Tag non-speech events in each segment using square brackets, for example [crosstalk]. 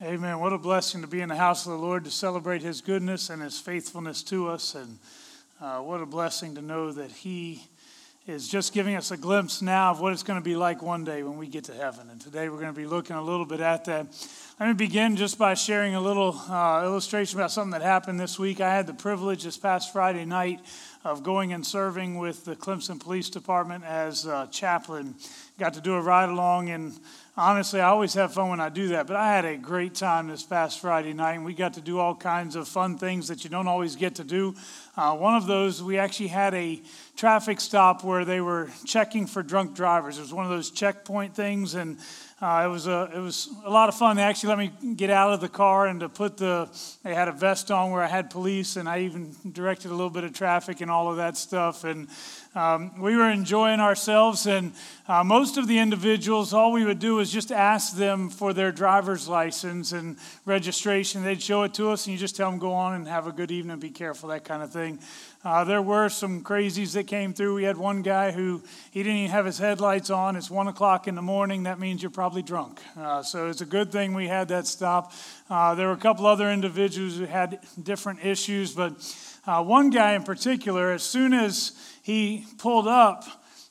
Amen. What a blessing to be in the house of the Lord to celebrate His goodness and His faithfulness to us. And uh, what a blessing to know that He is just giving us a glimpse now of what it's going to be like one day when we get to heaven. And today we're going to be looking a little bit at that. Let me begin just by sharing a little uh, illustration about something that happened this week. I had the privilege this past Friday night of going and serving with the Clemson Police Department as a chaplain. Got to do a ride along and honestly, I always have fun when I do that, but I had a great time this past Friday night, and we got to do all kinds of fun things that you don't always get to do. Uh, one of those, we actually had a traffic stop where they were checking for drunk drivers. It was one of those checkpoint things, and uh, it was a it was a lot of fun. They actually let me get out of the car and to put the they had a vest on where I had police, and I even directed a little bit of traffic and all of that stuff. And um, we were enjoying ourselves. And uh, most of the individuals, all we would do was just ask them for their driver's license and registration. They'd show it to us, and you just tell them go on and have a good evening, be careful, that kind of thing. Uh, there were some crazies that came through. We had one guy who he didn't even have his headlights on. It's one o'clock in the morning. That means you're probably drunk. Uh, so it's a good thing we had that stop. Uh, there were a couple other individuals who had different issues, but uh, one guy in particular, as soon as he pulled up,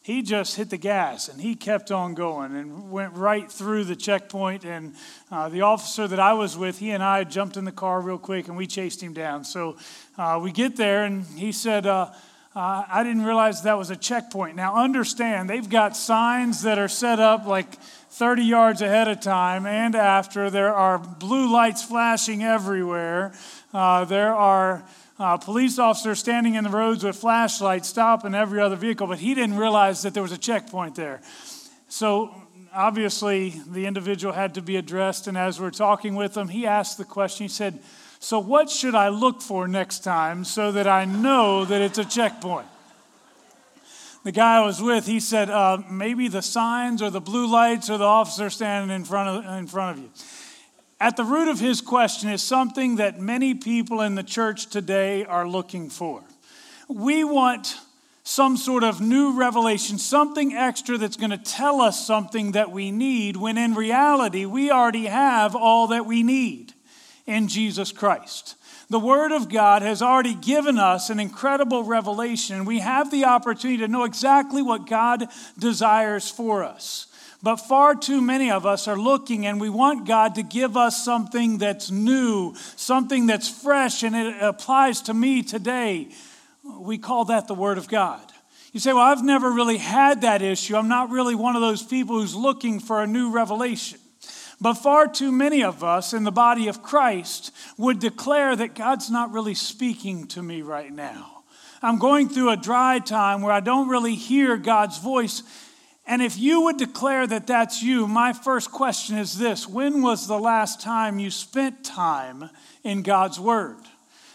he just hit the gas and he kept on going and went right through the checkpoint. And uh, the officer that I was with, he and I jumped in the car real quick and we chased him down. So uh, we get there and he said, uh, uh I didn't realize that was a checkpoint. Now, understand, they've got signs that are set up like 30 yards ahead of time and after. There are blue lights flashing everywhere. Uh, there are uh, police officer standing in the roads with flashlights stopping every other vehicle, but he didn't realize that there was a checkpoint there. So obviously, the individual had to be addressed. And as we're talking with him, he asked the question. He said, So, what should I look for next time so that I know that it's a checkpoint? The guy I was with, he said, uh, Maybe the signs or the blue lights or the officer standing in front of, in front of you. At the root of his question is something that many people in the church today are looking for. We want some sort of new revelation, something extra that's going to tell us something that we need, when in reality, we already have all that we need in Jesus Christ. The Word of God has already given us an incredible revelation. We have the opportunity to know exactly what God desires for us. But far too many of us are looking and we want God to give us something that's new, something that's fresh, and it applies to me today. We call that the Word of God. You say, Well, I've never really had that issue. I'm not really one of those people who's looking for a new revelation. But far too many of us in the body of Christ would declare that God's not really speaking to me right now. I'm going through a dry time where I don't really hear God's voice. And if you would declare that that's you, my first question is this When was the last time you spent time in God's Word?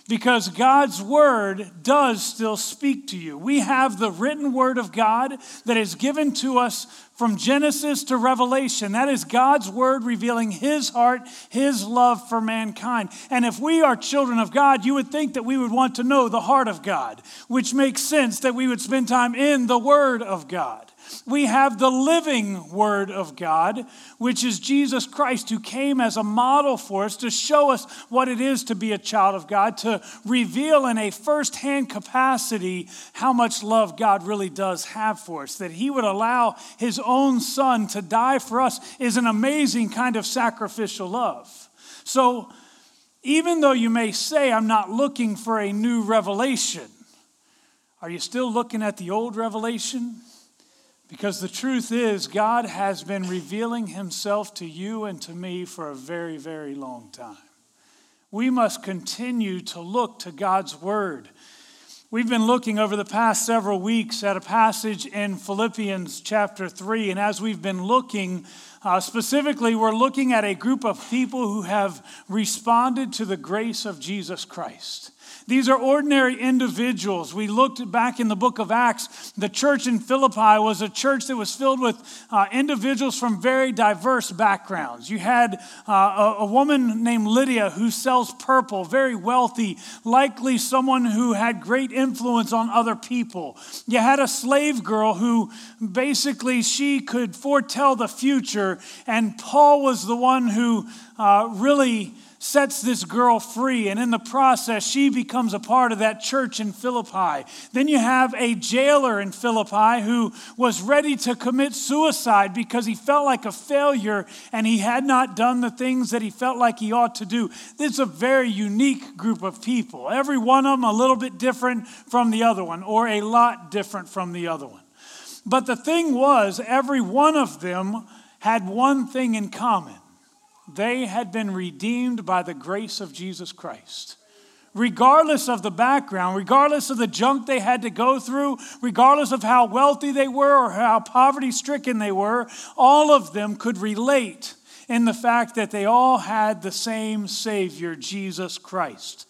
Because God's Word does still speak to you. We have the written Word of God that is given to us from Genesis to Revelation. That is God's Word revealing His heart, His love for mankind. And if we are children of God, you would think that we would want to know the heart of God, which makes sense that we would spend time in the Word of God we have the living Word of God, which is Jesus Christ, who came as a model for us to show us what it is to be a child of God, to reveal in a firsthand capacity how much love God really does have for us. That He would allow His own Son to die for us is an amazing kind of sacrificial love. So, even though you may say, I'm not looking for a new revelation, are you still looking at the old revelation? Because the truth is, God has been revealing himself to you and to me for a very, very long time. We must continue to look to God's word. We've been looking over the past several weeks at a passage in Philippians chapter 3, and as we've been looking, uh, specifically, we're looking at a group of people who have responded to the grace of Jesus Christ. These are ordinary individuals. We looked back in the book of Acts. The church in Philippi was a church that was filled with uh, individuals from very diverse backgrounds. You had uh, a, a woman named Lydia who sells purple, very wealthy, likely someone who had great influence on other people. You had a slave girl who basically she could foretell the future, and Paul was the one who uh, really sets this girl free. And in the process, she becomes a part of that church in Philippi. Then you have a jailer in Philippi who was ready to commit suicide because he felt like a failure and he had not done the things that he felt like he ought to do. This is a very unique group of people. Every one of them a little bit different from the other one, or a lot different from the other one. But the thing was, every one of them had one thing in common they had been redeemed by the grace of Jesus Christ. Regardless of the background, regardless of the junk they had to go through, regardless of how wealthy they were or how poverty stricken they were, all of them could relate in the fact that they all had the same Savior, Jesus Christ.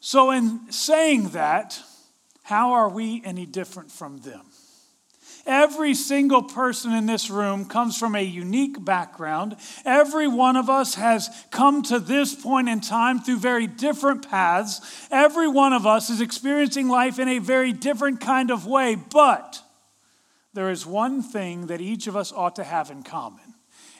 So, in saying that, how are we any different from them? Every single person in this room comes from a unique background. Every one of us has come to this point in time through very different paths. Every one of us is experiencing life in a very different kind of way, but there is one thing that each of us ought to have in common,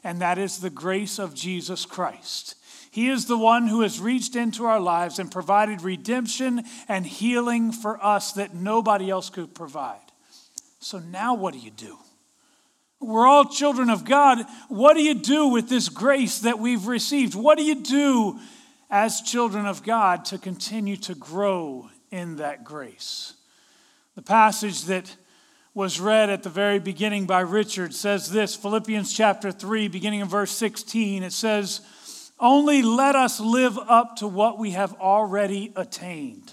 and that is the grace of Jesus Christ. He is the one who has reached into our lives and provided redemption and healing for us that nobody else could provide. So now what do you do? We're all children of God. What do you do with this grace that we've received? What do you do as children of God to continue to grow in that grace? The passage that was read at the very beginning by Richard says this Philippians chapter 3, beginning in verse 16. It says, Only let us live up to what we have already attained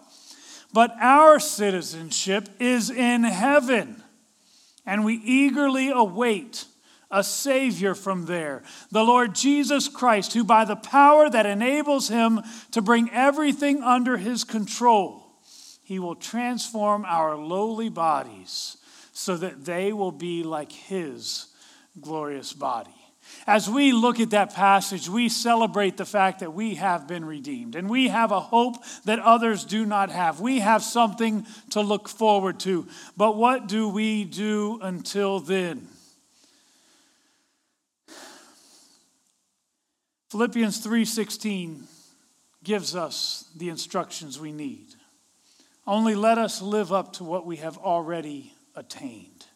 but our citizenship is in heaven, and we eagerly await a Savior from there, the Lord Jesus Christ, who by the power that enables him to bring everything under his control, he will transform our lowly bodies so that they will be like his glorious body. As we look at that passage, we celebrate the fact that we have been redeemed and we have a hope that others do not have. We have something to look forward to. But what do we do until then? Philippians 3:16 gives us the instructions we need. Only let us live up to what we have already attained.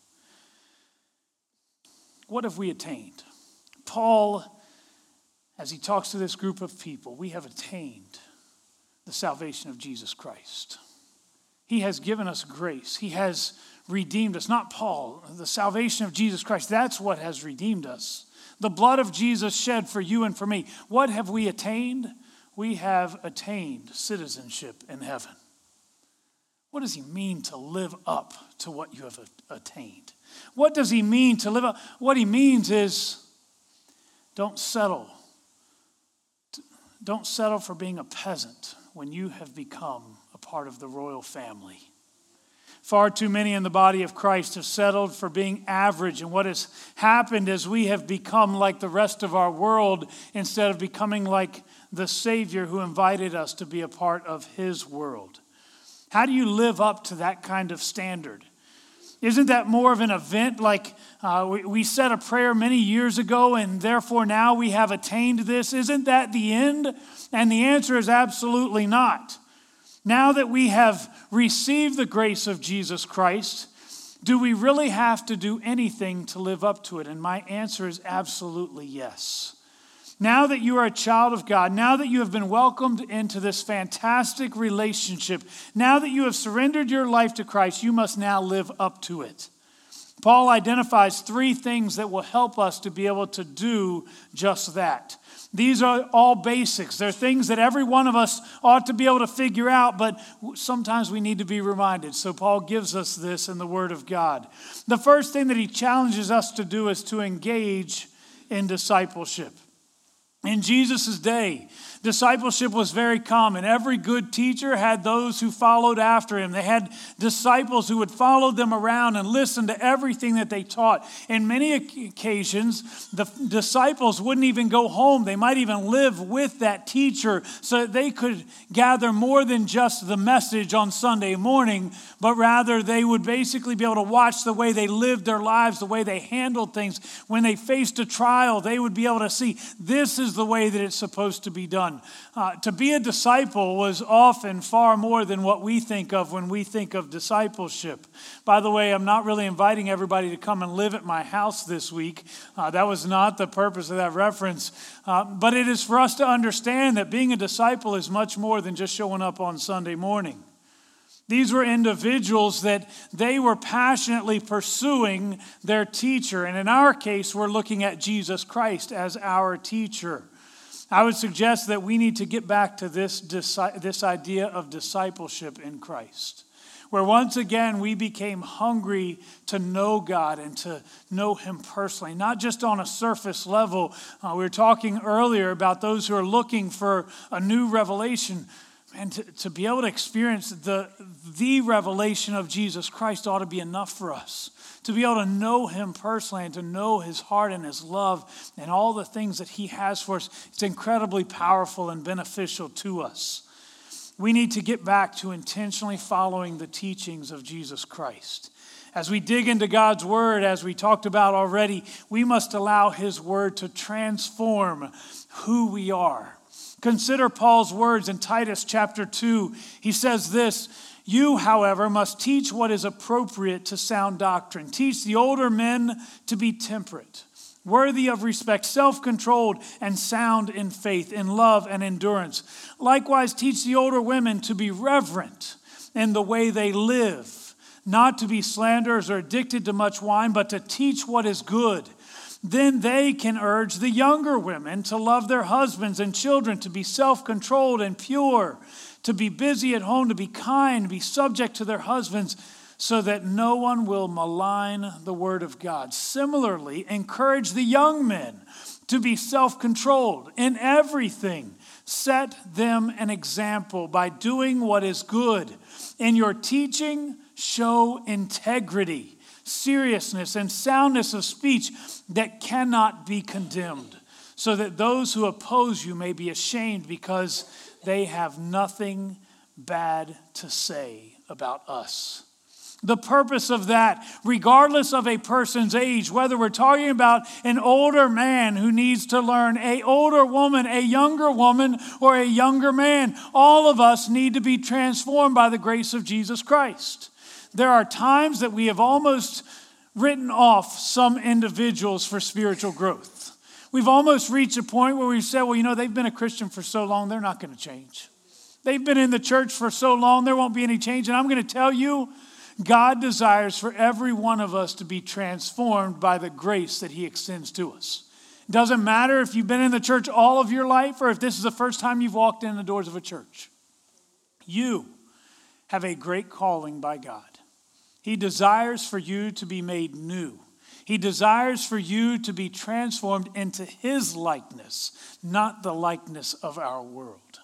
What have we attained? Paul, as he talks to this group of people, we have attained the salvation of Jesus Christ. He has given us grace. He has redeemed us. Not Paul, the salvation of Jesus Christ. That's what has redeemed us. The blood of Jesus shed for you and for me. What have we attained? We have attained citizenship in heaven. What does he mean to live up to what you have attained? What does he mean to live up? What he means is don't settle. Don't settle for being a peasant when you have become a part of the royal family. Far too many in the body of Christ have settled for being average. And what has happened is we have become like the rest of our world instead of becoming like the Savior who invited us to be a part of His world. How do you live up to that kind of standard? Isn't that more of an event like uh, we, we said a prayer many years ago and therefore now we have attained this? Isn't that the end? And the answer is absolutely not. Now that we have received the grace of Jesus Christ, do we really have to do anything to live up to it? And my answer is absolutely yes. Now that you are a child of God, now that you have been welcomed into this fantastic relationship, now that you have surrendered your life to Christ, you must now live up to it. Paul identifies three things that will help us to be able to do just that. These are all basics. They're things that every one of us ought to be able to figure out, but sometimes we need to be reminded. So, Paul gives us this in the Word of God. The first thing that he challenges us to do is to engage in discipleship. In Jesus' day, Discipleship was very common. Every good teacher had those who followed after him. They had disciples who would follow them around and listen to everything that they taught. In many occasions, the disciples wouldn't even go home. They might even live with that teacher so that they could gather more than just the message on Sunday morning, but rather they would basically be able to watch the way they lived their lives, the way they handled things. When they faced a trial, they would be able to see this is the way that it's supposed to be done. Uh, to be a disciple was often far more than what we think of when we think of discipleship. By the way, I'm not really inviting everybody to come and live at my house this week. Uh, that was not the purpose of that reference. Uh, but it is for us to understand that being a disciple is much more than just showing up on Sunday morning. These were individuals that they were passionately pursuing their teacher. And in our case, we're looking at Jesus Christ as our teacher. I would suggest that we need to get back to this, this idea of discipleship in Christ, where once again we became hungry to know God and to know Him personally, not just on a surface level. Uh, we were talking earlier about those who are looking for a new revelation. And to, to be able to experience the, the revelation of Jesus Christ ought to be enough for us to be able to know Him personally and to know His heart and His love and all the things that He has for us, it's incredibly powerful and beneficial to us. We need to get back to intentionally following the teachings of Jesus Christ. As we dig into God's Word, as we talked about already, we must allow His Word to transform who we are. Consider Paul's words in Titus chapter 2. He says this you, however, must teach what is appropriate to sound doctrine. Teach the older men to be temperate, worthy of respect, self controlled, and sound in faith, in love, and endurance. Likewise, teach the older women to be reverent in the way they live, not to be slanderers or addicted to much wine, but to teach what is good. Then they can urge the younger women to love their husbands and children, to be self controlled and pure to be busy at home, to be kind, to be subject to their husbands, so that no one will malign the word of God. Similarly, encourage the young men to be self controlled in everything. Set them an example by doing what is good. In your teaching, show integrity, seriousness, and soundness of speech that cannot be condemned, so that those who oppose you may be ashamed because they have nothing bad to say about us. The purpose of that, regardless of a person's age, whether we're talking about an older man who needs to learn, a older woman, a younger woman, or a younger man, all of us need to be transformed by the grace of Jesus Christ. There are times that we have almost written off some individuals for spiritual growth. We've almost reached a point where we've said, well, you know, they've been a Christian for so long, they're not going to change. They've been in the church for so long, there won't be any change. And I'm going to tell you, God desires for every one of us to be transformed by the grace that He extends to us. It doesn't matter if you've been in the church all of your life or if this is the first time you've walked in the doors of a church. You have a great calling by God. He desires for you to be made new. He desires for you to be transformed into His likeness, not the likeness of our world.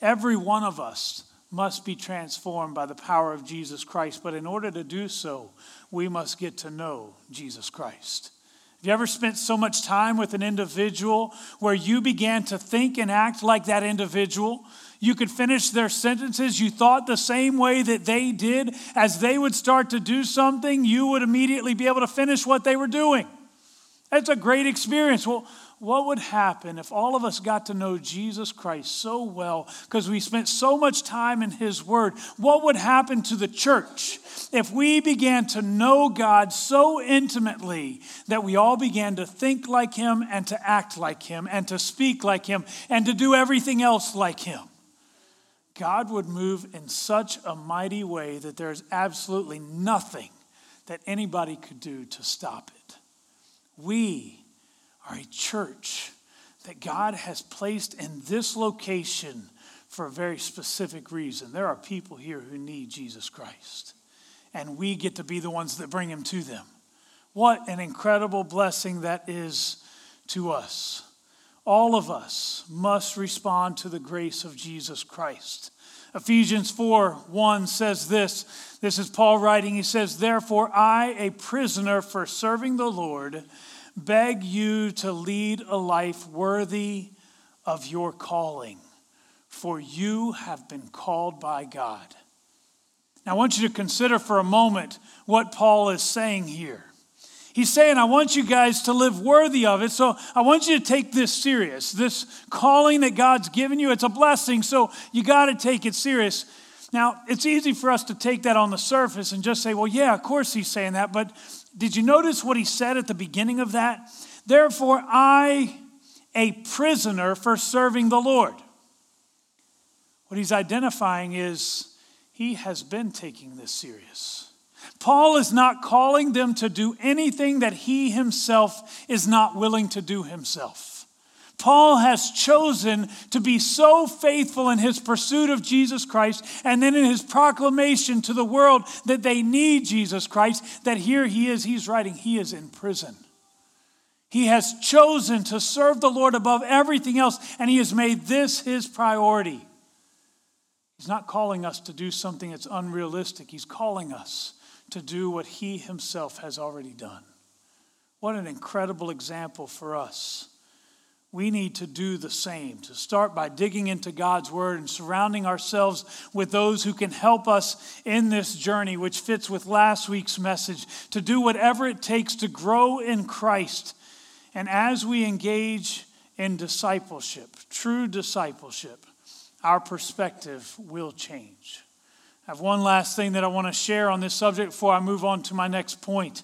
Every one of us must be transformed by the power of Jesus Christ, but in order to do so, we must get to know Jesus Christ. Have you ever spent so much time with an individual where you began to think and act like that individual? You could finish their sentences. You thought the same way that they did. As they would start to do something, you would immediately be able to finish what they were doing. That's a great experience. Well, what would happen if all of us got to know Jesus Christ so well because we spent so much time in His Word? What would happen to the church if we began to know God so intimately that we all began to think like Him and to act like Him and to speak like Him and to do everything else like Him? God would move in such a mighty way that there's absolutely nothing that anybody could do to stop it. We are a church that God has placed in this location for a very specific reason. There are people here who need Jesus Christ, and we get to be the ones that bring him to them. What an incredible blessing that is to us. All of us must respond to the grace of Jesus Christ. Ephesians 4 1 says this. This is Paul writing. He says, Therefore, I, a prisoner for serving the Lord, beg you to lead a life worthy of your calling, for you have been called by God. Now, I want you to consider for a moment what Paul is saying here. He's saying, I want you guys to live worthy of it. So I want you to take this serious. This calling that God's given you, it's a blessing. So you got to take it serious. Now, it's easy for us to take that on the surface and just say, well, yeah, of course he's saying that. But did you notice what he said at the beginning of that? Therefore, I, a prisoner for serving the Lord. What he's identifying is he has been taking this serious. Paul is not calling them to do anything that he himself is not willing to do himself. Paul has chosen to be so faithful in his pursuit of Jesus Christ and then in his proclamation to the world that they need Jesus Christ that here he is, he's writing, he is in prison. He has chosen to serve the Lord above everything else, and he has made this his priority. He's not calling us to do something that's unrealistic, he's calling us to do what he himself has already done. What an incredible example for us. We need to do the same, to start by digging into God's Word and surrounding ourselves with those who can help us in this journey, which fits with last week's message, to do whatever it takes to grow in Christ. And as we engage in discipleship, true discipleship, our perspective will change. I have one last thing that I want to share on this subject before I move on to my next point.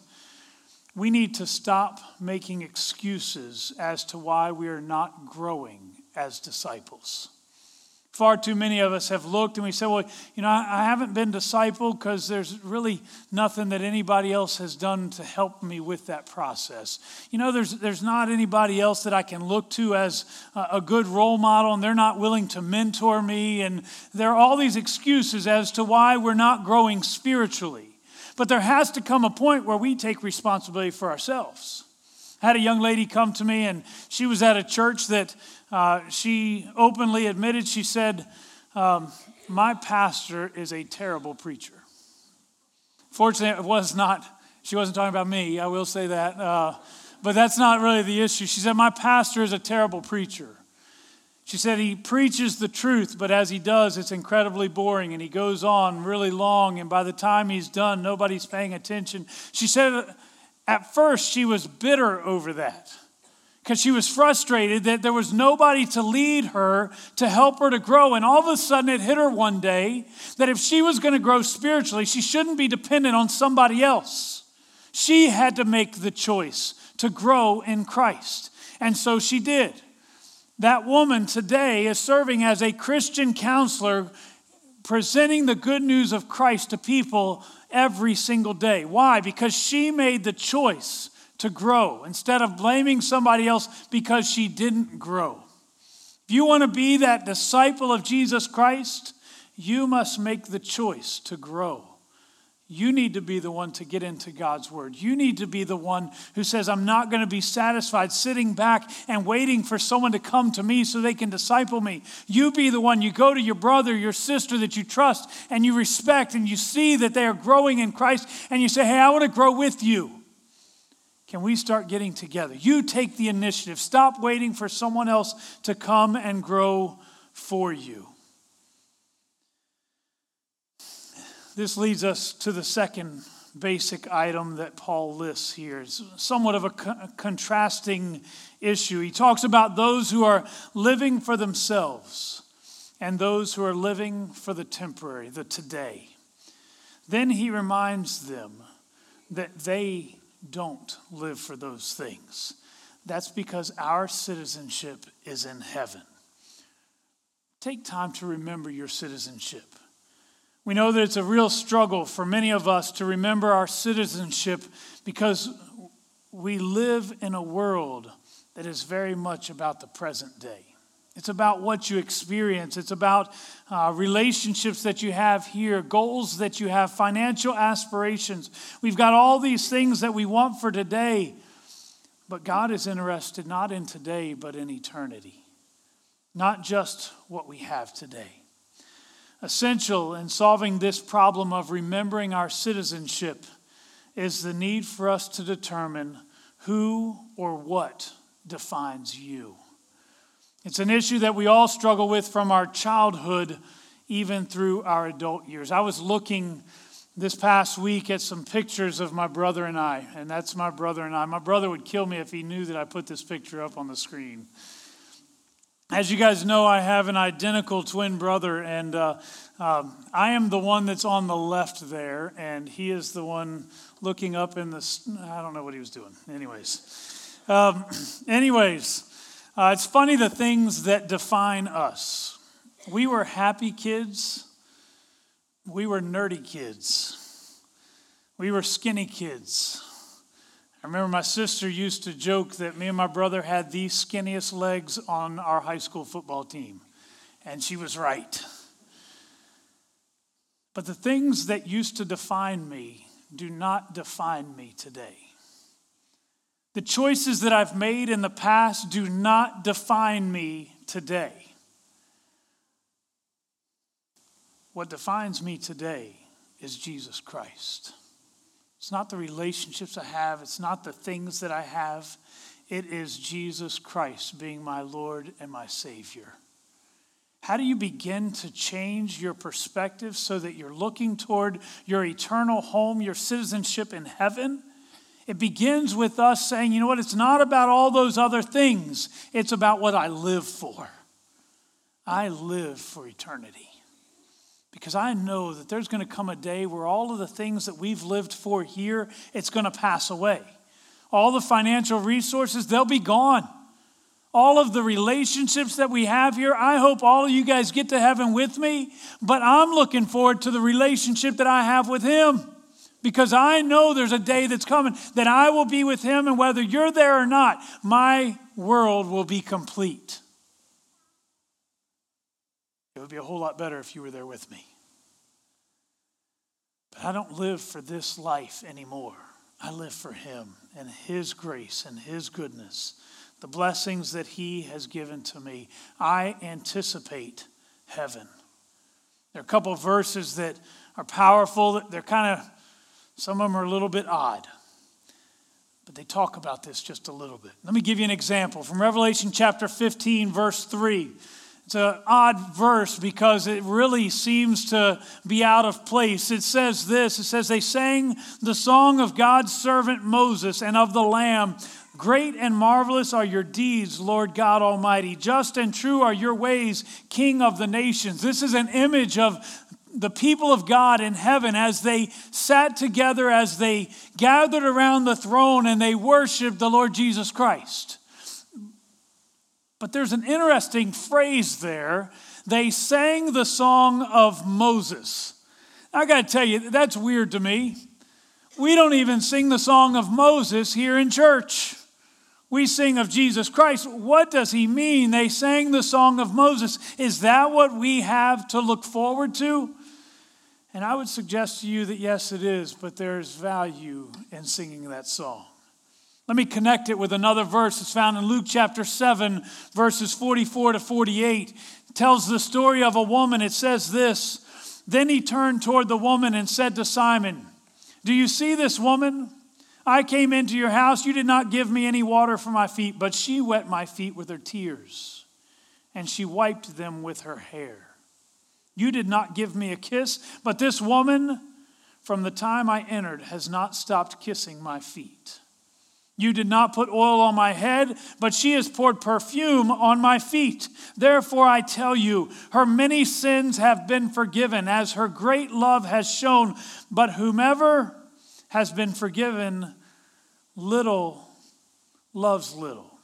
We need to stop making excuses as to why we are not growing as disciples. Far too many of us have looked and we say, well, you know, I haven't been discipled because there's really nothing that anybody else has done to help me with that process. You know, there's, there's not anybody else that I can look to as a good role model, and they're not willing to mentor me. And there are all these excuses as to why we're not growing spiritually. But there has to come a point where we take responsibility for ourselves. Had a young lady come to me, and she was at a church that uh, she openly admitted, she said, um, My pastor is a terrible preacher. Fortunately, it was not, she wasn't talking about me, I will say that. Uh, but that's not really the issue. She said, My pastor is a terrible preacher. She said he preaches the truth, but as he does, it's incredibly boring and he goes on really long. And by the time he's done, nobody's paying attention. She said at first she was bitter over that because she was frustrated that there was nobody to lead her to help her to grow. And all of a sudden, it hit her one day that if she was going to grow spiritually, she shouldn't be dependent on somebody else. She had to make the choice to grow in Christ. And so she did. That woman today is serving as a Christian counselor, presenting the good news of Christ to people every single day. Why? Because she made the choice to grow instead of blaming somebody else because she didn't grow. If you want to be that disciple of Jesus Christ, you must make the choice to grow. You need to be the one to get into God's word. You need to be the one who says, I'm not going to be satisfied sitting back and waiting for someone to come to me so they can disciple me. You be the one. You go to your brother, your sister that you trust and you respect, and you see that they are growing in Christ, and you say, Hey, I want to grow with you. Can we start getting together? You take the initiative. Stop waiting for someone else to come and grow for you. This leads us to the second basic item that Paul lists here. It's somewhat of a co- contrasting issue. He talks about those who are living for themselves and those who are living for the temporary, the today. Then he reminds them that they don't live for those things. That's because our citizenship is in heaven. Take time to remember your citizenship. We know that it's a real struggle for many of us to remember our citizenship because we live in a world that is very much about the present day. It's about what you experience. It's about uh, relationships that you have here, goals that you have, financial aspirations. We've got all these things that we want for today. But God is interested not in today, but in eternity, not just what we have today. Essential in solving this problem of remembering our citizenship is the need for us to determine who or what defines you. It's an issue that we all struggle with from our childhood even through our adult years. I was looking this past week at some pictures of my brother and I, and that's my brother and I. My brother would kill me if he knew that I put this picture up on the screen. As you guys know, I have an identical twin brother, and uh, um, I am the one that's on the left there, and he is the one looking up in the. I don't know what he was doing. Anyways, um, [clears throat] anyways, uh, it's funny the things that define us. We were happy kids. We were nerdy kids. We were skinny kids. I remember my sister used to joke that me and my brother had the skinniest legs on our high school football team. And she was right. But the things that used to define me do not define me today. The choices that I've made in the past do not define me today. What defines me today is Jesus Christ. It's not the relationships I have, it's not the things that I have. It is Jesus Christ being my Lord and my Savior. How do you begin to change your perspective so that you're looking toward your eternal home, your citizenship in heaven? It begins with us saying, you know what, it's not about all those other things, it's about what I live for. I live for eternity because I know that there's going to come a day where all of the things that we've lived for here, it's going to pass away. All the financial resources, they'll be gone. All of the relationships that we have here, I hope all of you guys get to heaven with me, but I'm looking forward to the relationship that I have with Him because I know there's a day that's coming that I will be with Him, and whether you're there or not, my world will be complete. Would be a whole lot better if you were there with me. But I don't live for this life anymore. I live for Him and His grace and His goodness, the blessings that He has given to me. I anticipate heaven. There are a couple verses that are powerful. They're kind of, some of them are a little bit odd, but they talk about this just a little bit. Let me give you an example from Revelation chapter 15, verse 3. It's an odd verse because it really seems to be out of place. It says this it says, They sang the song of God's servant Moses and of the Lamb. Great and marvelous are your deeds, Lord God Almighty. Just and true are your ways, King of the nations. This is an image of the people of God in heaven as they sat together, as they gathered around the throne and they worshiped the Lord Jesus Christ. But there's an interesting phrase there. They sang the song of Moses. I got to tell you, that's weird to me. We don't even sing the song of Moses here in church. We sing of Jesus Christ. What does he mean? They sang the song of Moses. Is that what we have to look forward to? And I would suggest to you that yes, it is, but there's value in singing that song. Let me connect it with another verse that's found in Luke chapter 7, verses 44 to 48. It tells the story of a woman. It says this Then he turned toward the woman and said to Simon, Do you see this woman? I came into your house. You did not give me any water for my feet, but she wet my feet with her tears, and she wiped them with her hair. You did not give me a kiss, but this woman, from the time I entered, has not stopped kissing my feet. You did not put oil on my head, but she has poured perfume on my feet. Therefore, I tell you, her many sins have been forgiven, as her great love has shown. But whomever has been forgiven little loves little.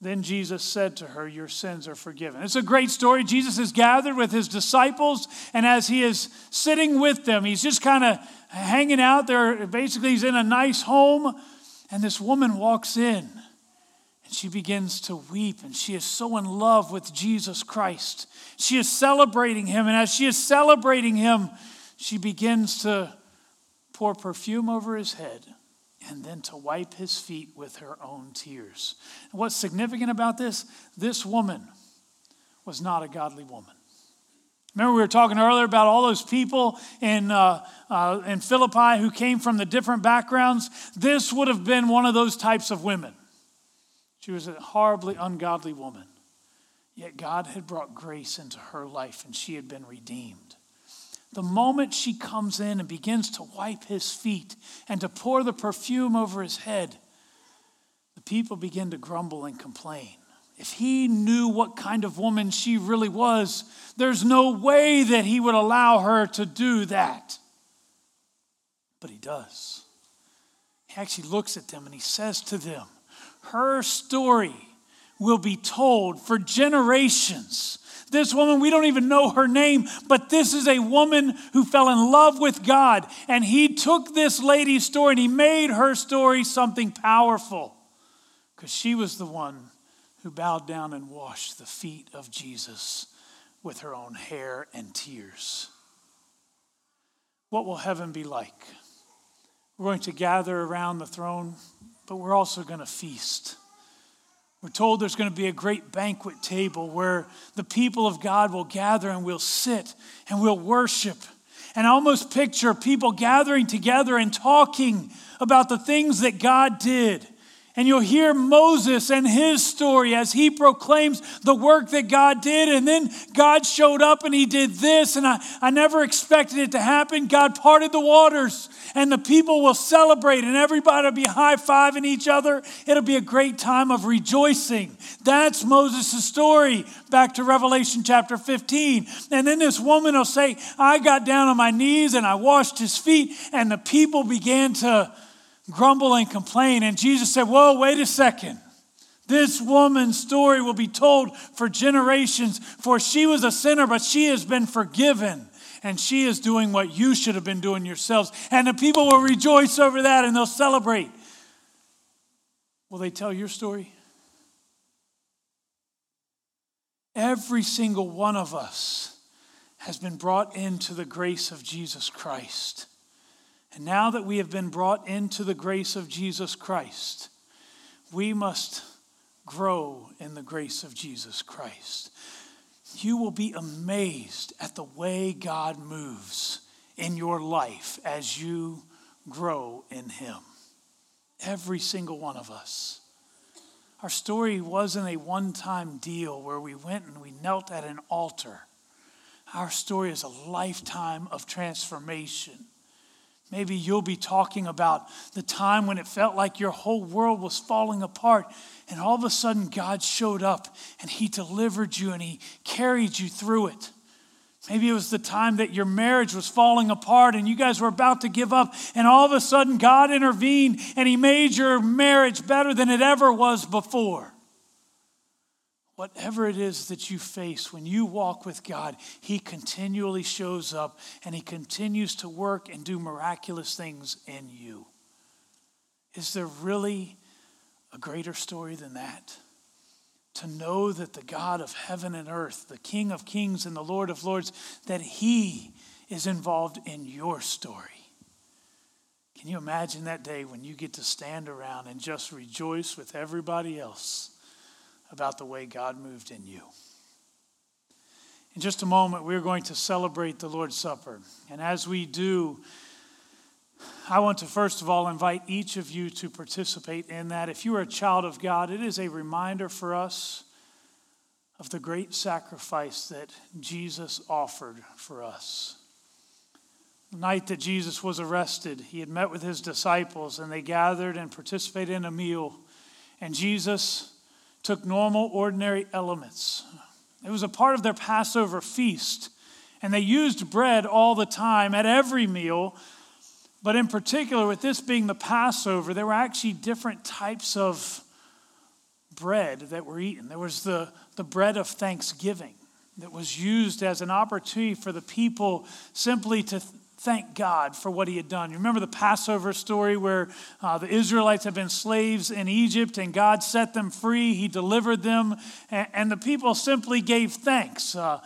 Then Jesus said to her, Your sins are forgiven. It's a great story. Jesus is gathered with his disciples, and as he is sitting with them, he's just kind of hanging out there. Basically, he's in a nice home and this woman walks in and she begins to weep, and she is so in love with Jesus Christ. She is celebrating him, and as she is celebrating him, she begins to pour perfume over his head and then to wipe his feet with her own tears. And what's significant about this? This woman was not a godly woman. Remember, we were talking earlier about all those people in, uh, uh, in Philippi who came from the different backgrounds. This would have been one of those types of women. She was a horribly ungodly woman. Yet God had brought grace into her life and she had been redeemed. The moment she comes in and begins to wipe his feet and to pour the perfume over his head, the people begin to grumble and complain. If he knew what kind of woman she really was, there's no way that he would allow her to do that. But he does. He actually looks at them and he says to them, Her story will be told for generations. This woman, we don't even know her name, but this is a woman who fell in love with God. And he took this lady's story and he made her story something powerful because she was the one who bowed down and washed the feet of Jesus with her own hair and tears. What will heaven be like? We're going to gather around the throne, but we're also going to feast. We're told there's going to be a great banquet table where the people of God will gather and we'll sit and we'll worship. And I almost picture people gathering together and talking about the things that God did and you'll hear Moses and his story as he proclaims the work that God did. And then God showed up and he did this. And I, I never expected it to happen. God parted the waters and the people will celebrate and everybody will be high fiving each other. It'll be a great time of rejoicing. That's Moses' story back to Revelation chapter 15. And then this woman will say, I got down on my knees and I washed his feet. And the people began to grumble and complain. And Jesus said, Whoa, wait a second. This woman's story will be told for generations, for she was a sinner, but she has been forgiven. And she is doing what you should have been doing yourselves. And the people will rejoice over that and they'll celebrate. Will they tell your story? Every single one of us has been brought into the grace of Jesus Christ. And now that we have been brought into the grace of Jesus Christ, we must grow in the grace of Jesus Christ. You will be amazed at the way God moves in your life as you grow in Him. Every single one of us. Our story wasn't a one time deal where we went and we knelt at an altar. Our story is a lifetime of transformation Maybe you'll be talking about the time when it felt like your whole world was falling apart, and all of a sudden God showed up and He delivered you and He carried you through it. Maybe it was the time that your marriage was falling apart and you guys were about to give up, and all of a sudden God intervened and He made your marriage better than it ever was before. Whatever it is that you face when you walk with God, He continually shows up and He continues to work and do miraculous things in you. Is there really a greater story than that? To know that the God of heaven and earth, the King of kings and the Lord of lords, that He is involved in your story. Can you imagine that day when you get to stand around and just rejoice with everybody else? About the way God moved in you. In just a moment, we're going to celebrate the Lord's Supper. And as we do, I want to first of all invite each of you to participate in that. If you are a child of God, it is a reminder for us of the great sacrifice that Jesus offered for us. The night that Jesus was arrested, he had met with his disciples and they gathered and participated in a meal. And Jesus took normal, ordinary elements. It was a part of their Passover feast, and they used bread all the time at every meal. But in particular, with this being the Passover, there were actually different types of bread that were eaten. There was the, the bread of thanksgiving that was used as an opportunity for the people simply to thank God for what he had done. You remember the Passover story where uh, the Israelites had been slaves in Egypt and God set them free. He delivered them, and, and the people simply gave thanks. Uh,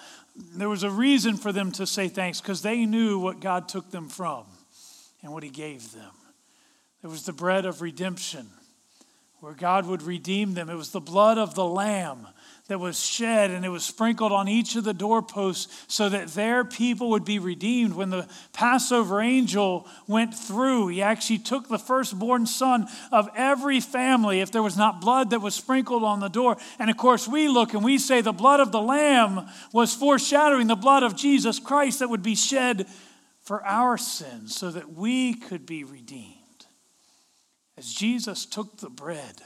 there was a reason for them to say thanks because they knew what God took them from and what he gave them. It was the bread of redemption, where God would redeem them. It was the blood of the Lamb that was shed and it was sprinkled on each of the doorposts so that their people would be redeemed. When the Passover angel went through, he actually took the firstborn son of every family if there was not blood that was sprinkled on the door. And of course, we look and we say the blood of the Lamb was foreshadowing the blood of Jesus Christ that would be shed for our sins so that we could be redeemed. As Jesus took the bread,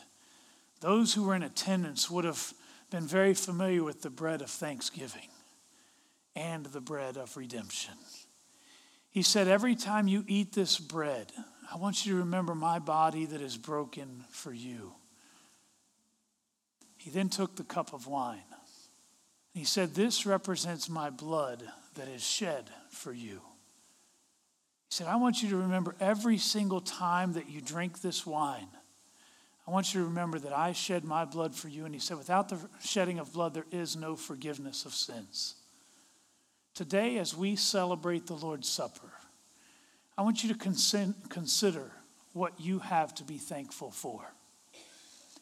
those who were in attendance would have been very familiar with the bread of thanksgiving and the bread of redemption. He said, Every time you eat this bread, I want you to remember my body that is broken for you. He then took the cup of wine. He said, This represents my blood that is shed for you. He said, I want you to remember every single time that you drink this wine I want you to remember that I shed my blood for you. And he said, without the shedding of blood, there is no forgiveness of sins. Today, as we celebrate the Lord's Supper, I want you to consider what you have to be thankful for.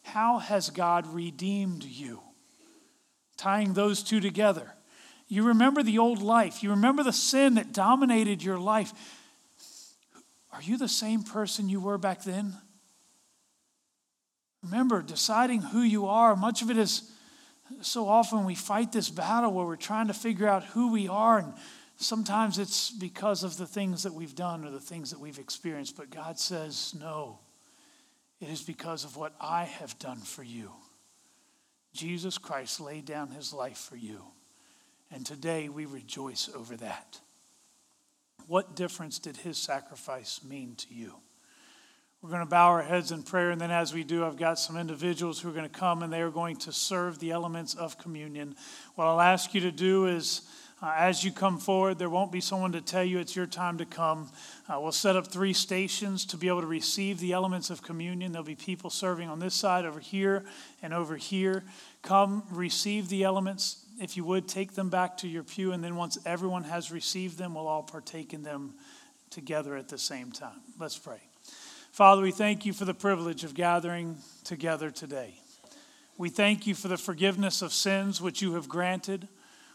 How has God redeemed you? Tying those two together. You remember the old life, you remember the sin that dominated your life. Are you the same person you were back then? Remember, deciding who you are, much of it is so often we fight this battle where we're trying to figure out who we are. And sometimes it's because of the things that we've done or the things that we've experienced. But God says, no, it is because of what I have done for you. Jesus Christ laid down his life for you. And today we rejoice over that. What difference did his sacrifice mean to you? We're going to bow our heads in prayer, and then as we do, I've got some individuals who are going to come and they are going to serve the elements of communion. What I'll ask you to do is, uh, as you come forward, there won't be someone to tell you it's your time to come. Uh, we'll set up three stations to be able to receive the elements of communion. There'll be people serving on this side, over here, and over here. Come receive the elements. If you would, take them back to your pew, and then once everyone has received them, we'll all partake in them together at the same time. Let's pray. Father, we thank you for the privilege of gathering together today. We thank you for the forgiveness of sins which you have granted.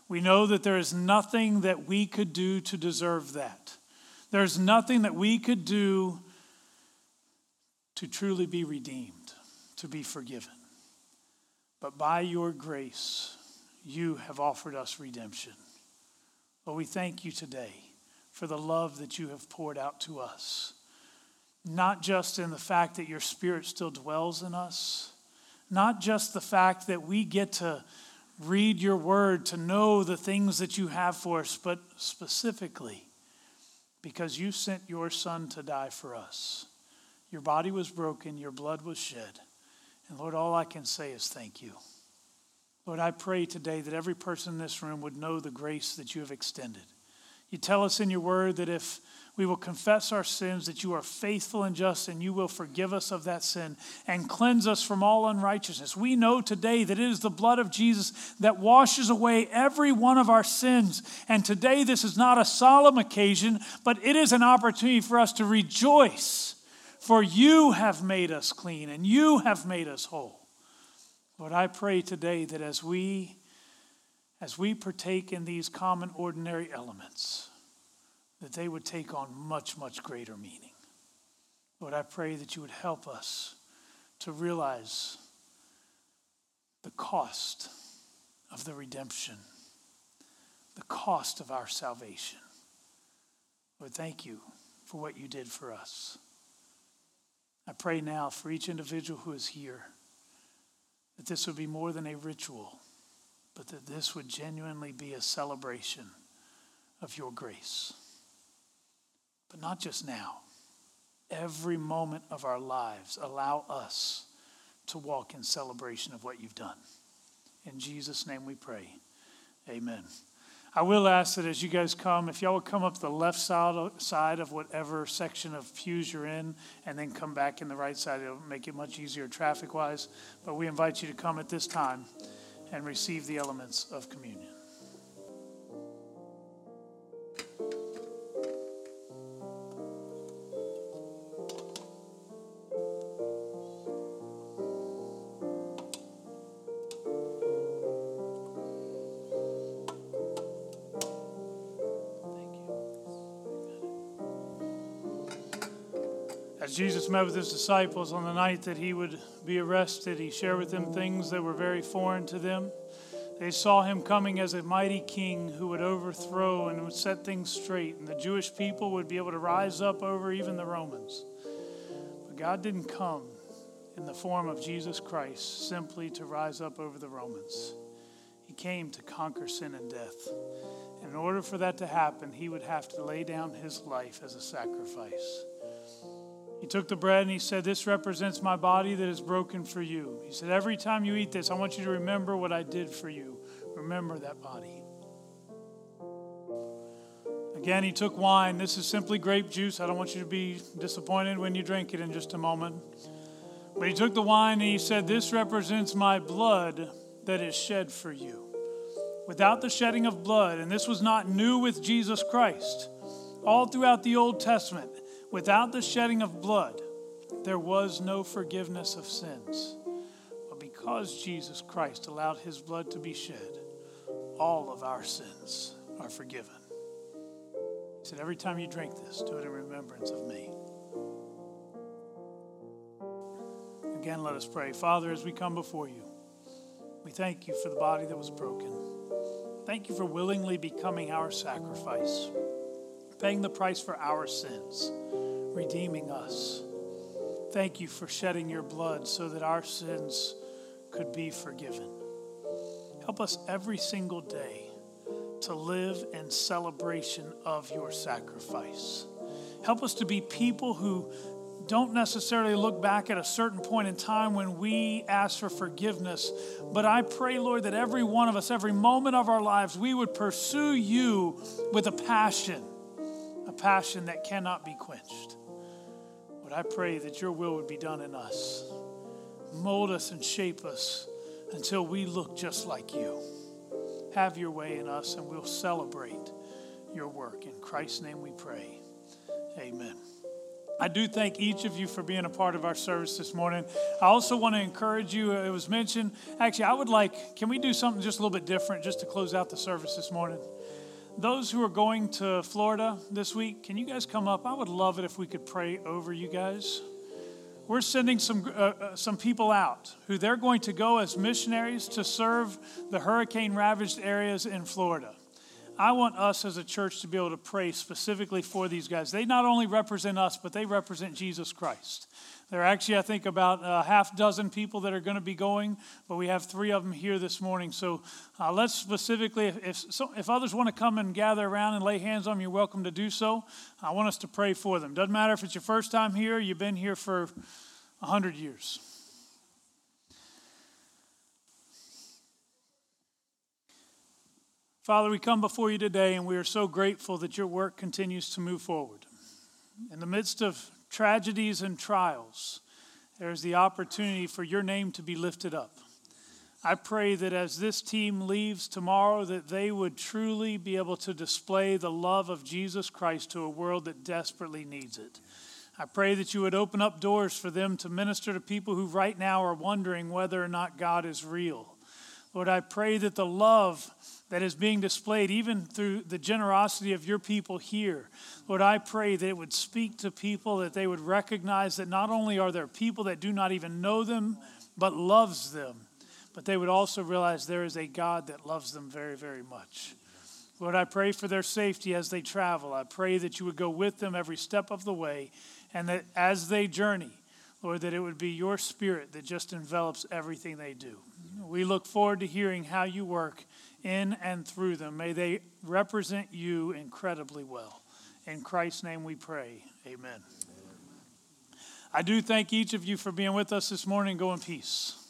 We know that there is nothing that we could do to deserve that. There's nothing that we could do to truly be redeemed, to be forgiven. But by your grace, you have offered us redemption. But we thank you today for the love that you have poured out to us not just in the fact that your spirit still dwells in us, not just the fact that we get to read your word to know the things that you have for us, but specifically because you sent your son to die for us. Your body was broken, your blood was shed. And Lord, all I can say is thank you. Lord, I pray today that every person in this room would know the grace that you have extended. You tell us in your word that if we will confess our sins, that you are faithful and just, and you will forgive us of that sin and cleanse us from all unrighteousness. We know today that it is the blood of Jesus that washes away every one of our sins. And today, this is not a solemn occasion, but it is an opportunity for us to rejoice, for you have made us clean and you have made us whole. Lord, I pray today that as we as we partake in these common ordinary elements, that they would take on much, much greater meaning. Lord, I pray that you would help us to realize the cost of the redemption, the cost of our salvation. Lord, thank you for what you did for us. I pray now for each individual who is here that this would be more than a ritual, but that this would genuinely be a celebration of your grace. But not just now. Every moment of our lives, allow us to walk in celebration of what you've done. In Jesus' name we pray. Amen. I will ask that as you guys come, if y'all would come up the left side of whatever section of pews you're in, and then come back in the right side, it'll make it much easier traffic wise. But we invite you to come at this time and receive the elements of communion. Jesus met with his disciples on the night that he would be arrested, he shared with them things that were very foreign to them. They saw him coming as a mighty king who would overthrow and would set things straight, and the Jewish people would be able to rise up over even the Romans. But God didn't come in the form of Jesus Christ simply to rise up over the Romans. He came to conquer sin and death. And in order for that to happen, he would have to lay down his life as a sacrifice. He took the bread and he said, This represents my body that is broken for you. He said, Every time you eat this, I want you to remember what I did for you. Remember that body. Again, he took wine. This is simply grape juice. I don't want you to be disappointed when you drink it in just a moment. But he took the wine and he said, This represents my blood that is shed for you. Without the shedding of blood, and this was not new with Jesus Christ, all throughout the Old Testament, Without the shedding of blood, there was no forgiveness of sins. But because Jesus Christ allowed his blood to be shed, all of our sins are forgiven. He said, Every time you drink this, do it in remembrance of me. Again, let us pray. Father, as we come before you, we thank you for the body that was broken. Thank you for willingly becoming our sacrifice, paying the price for our sins redeeming us. Thank you for shedding your blood so that our sins could be forgiven. Help us every single day to live in celebration of your sacrifice. Help us to be people who don't necessarily look back at a certain point in time when we ask for forgiveness. But I pray, Lord, that every one of us, every moment of our lives, we would pursue you with a passion, a passion that cannot be quenched. But I pray that your will would be done in us. Mold us and shape us until we look just like you. Have your way in us, and we'll celebrate your work. In Christ's name we pray. Amen. I do thank each of you for being a part of our service this morning. I also want to encourage you. Uh, it was mentioned, actually, I would like, can we do something just a little bit different just to close out the service this morning? Those who are going to Florida this week, can you guys come up? I would love it if we could pray over you guys. We're sending some, uh, uh, some people out who they're going to go as missionaries to serve the hurricane ravaged areas in Florida. I want us as a church to be able to pray specifically for these guys. They not only represent us, but they represent Jesus Christ. There are actually, I think, about a half dozen people that are going to be going, but we have three of them here this morning. So uh, let's specifically, if, if, so, if others want to come and gather around and lay hands on them, you're welcome to do so. I want us to pray for them. Doesn't matter if it's your first time here, you've been here for 100 years. Father, we come before you today and we are so grateful that your work continues to move forward. In the midst of tragedies and trials, there is the opportunity for your name to be lifted up. I pray that as this team leaves tomorrow that they would truly be able to display the love of Jesus Christ to a world that desperately needs it. I pray that you would open up doors for them to minister to people who right now are wondering whether or not God is real. Lord, I pray that the love that is being displayed even through the generosity of your people here. Lord, I pray that it would speak to people, that they would recognize that not only are there people that do not even know them, but loves them, but they would also realize there is a God that loves them very, very much. Lord, I pray for their safety as they travel. I pray that you would go with them every step of the way, and that as they journey, Lord, that it would be your spirit that just envelops everything they do. We look forward to hearing how you work in and through them. May they represent you incredibly well. In Christ's name we pray. Amen. I do thank each of you for being with us this morning. Go in peace.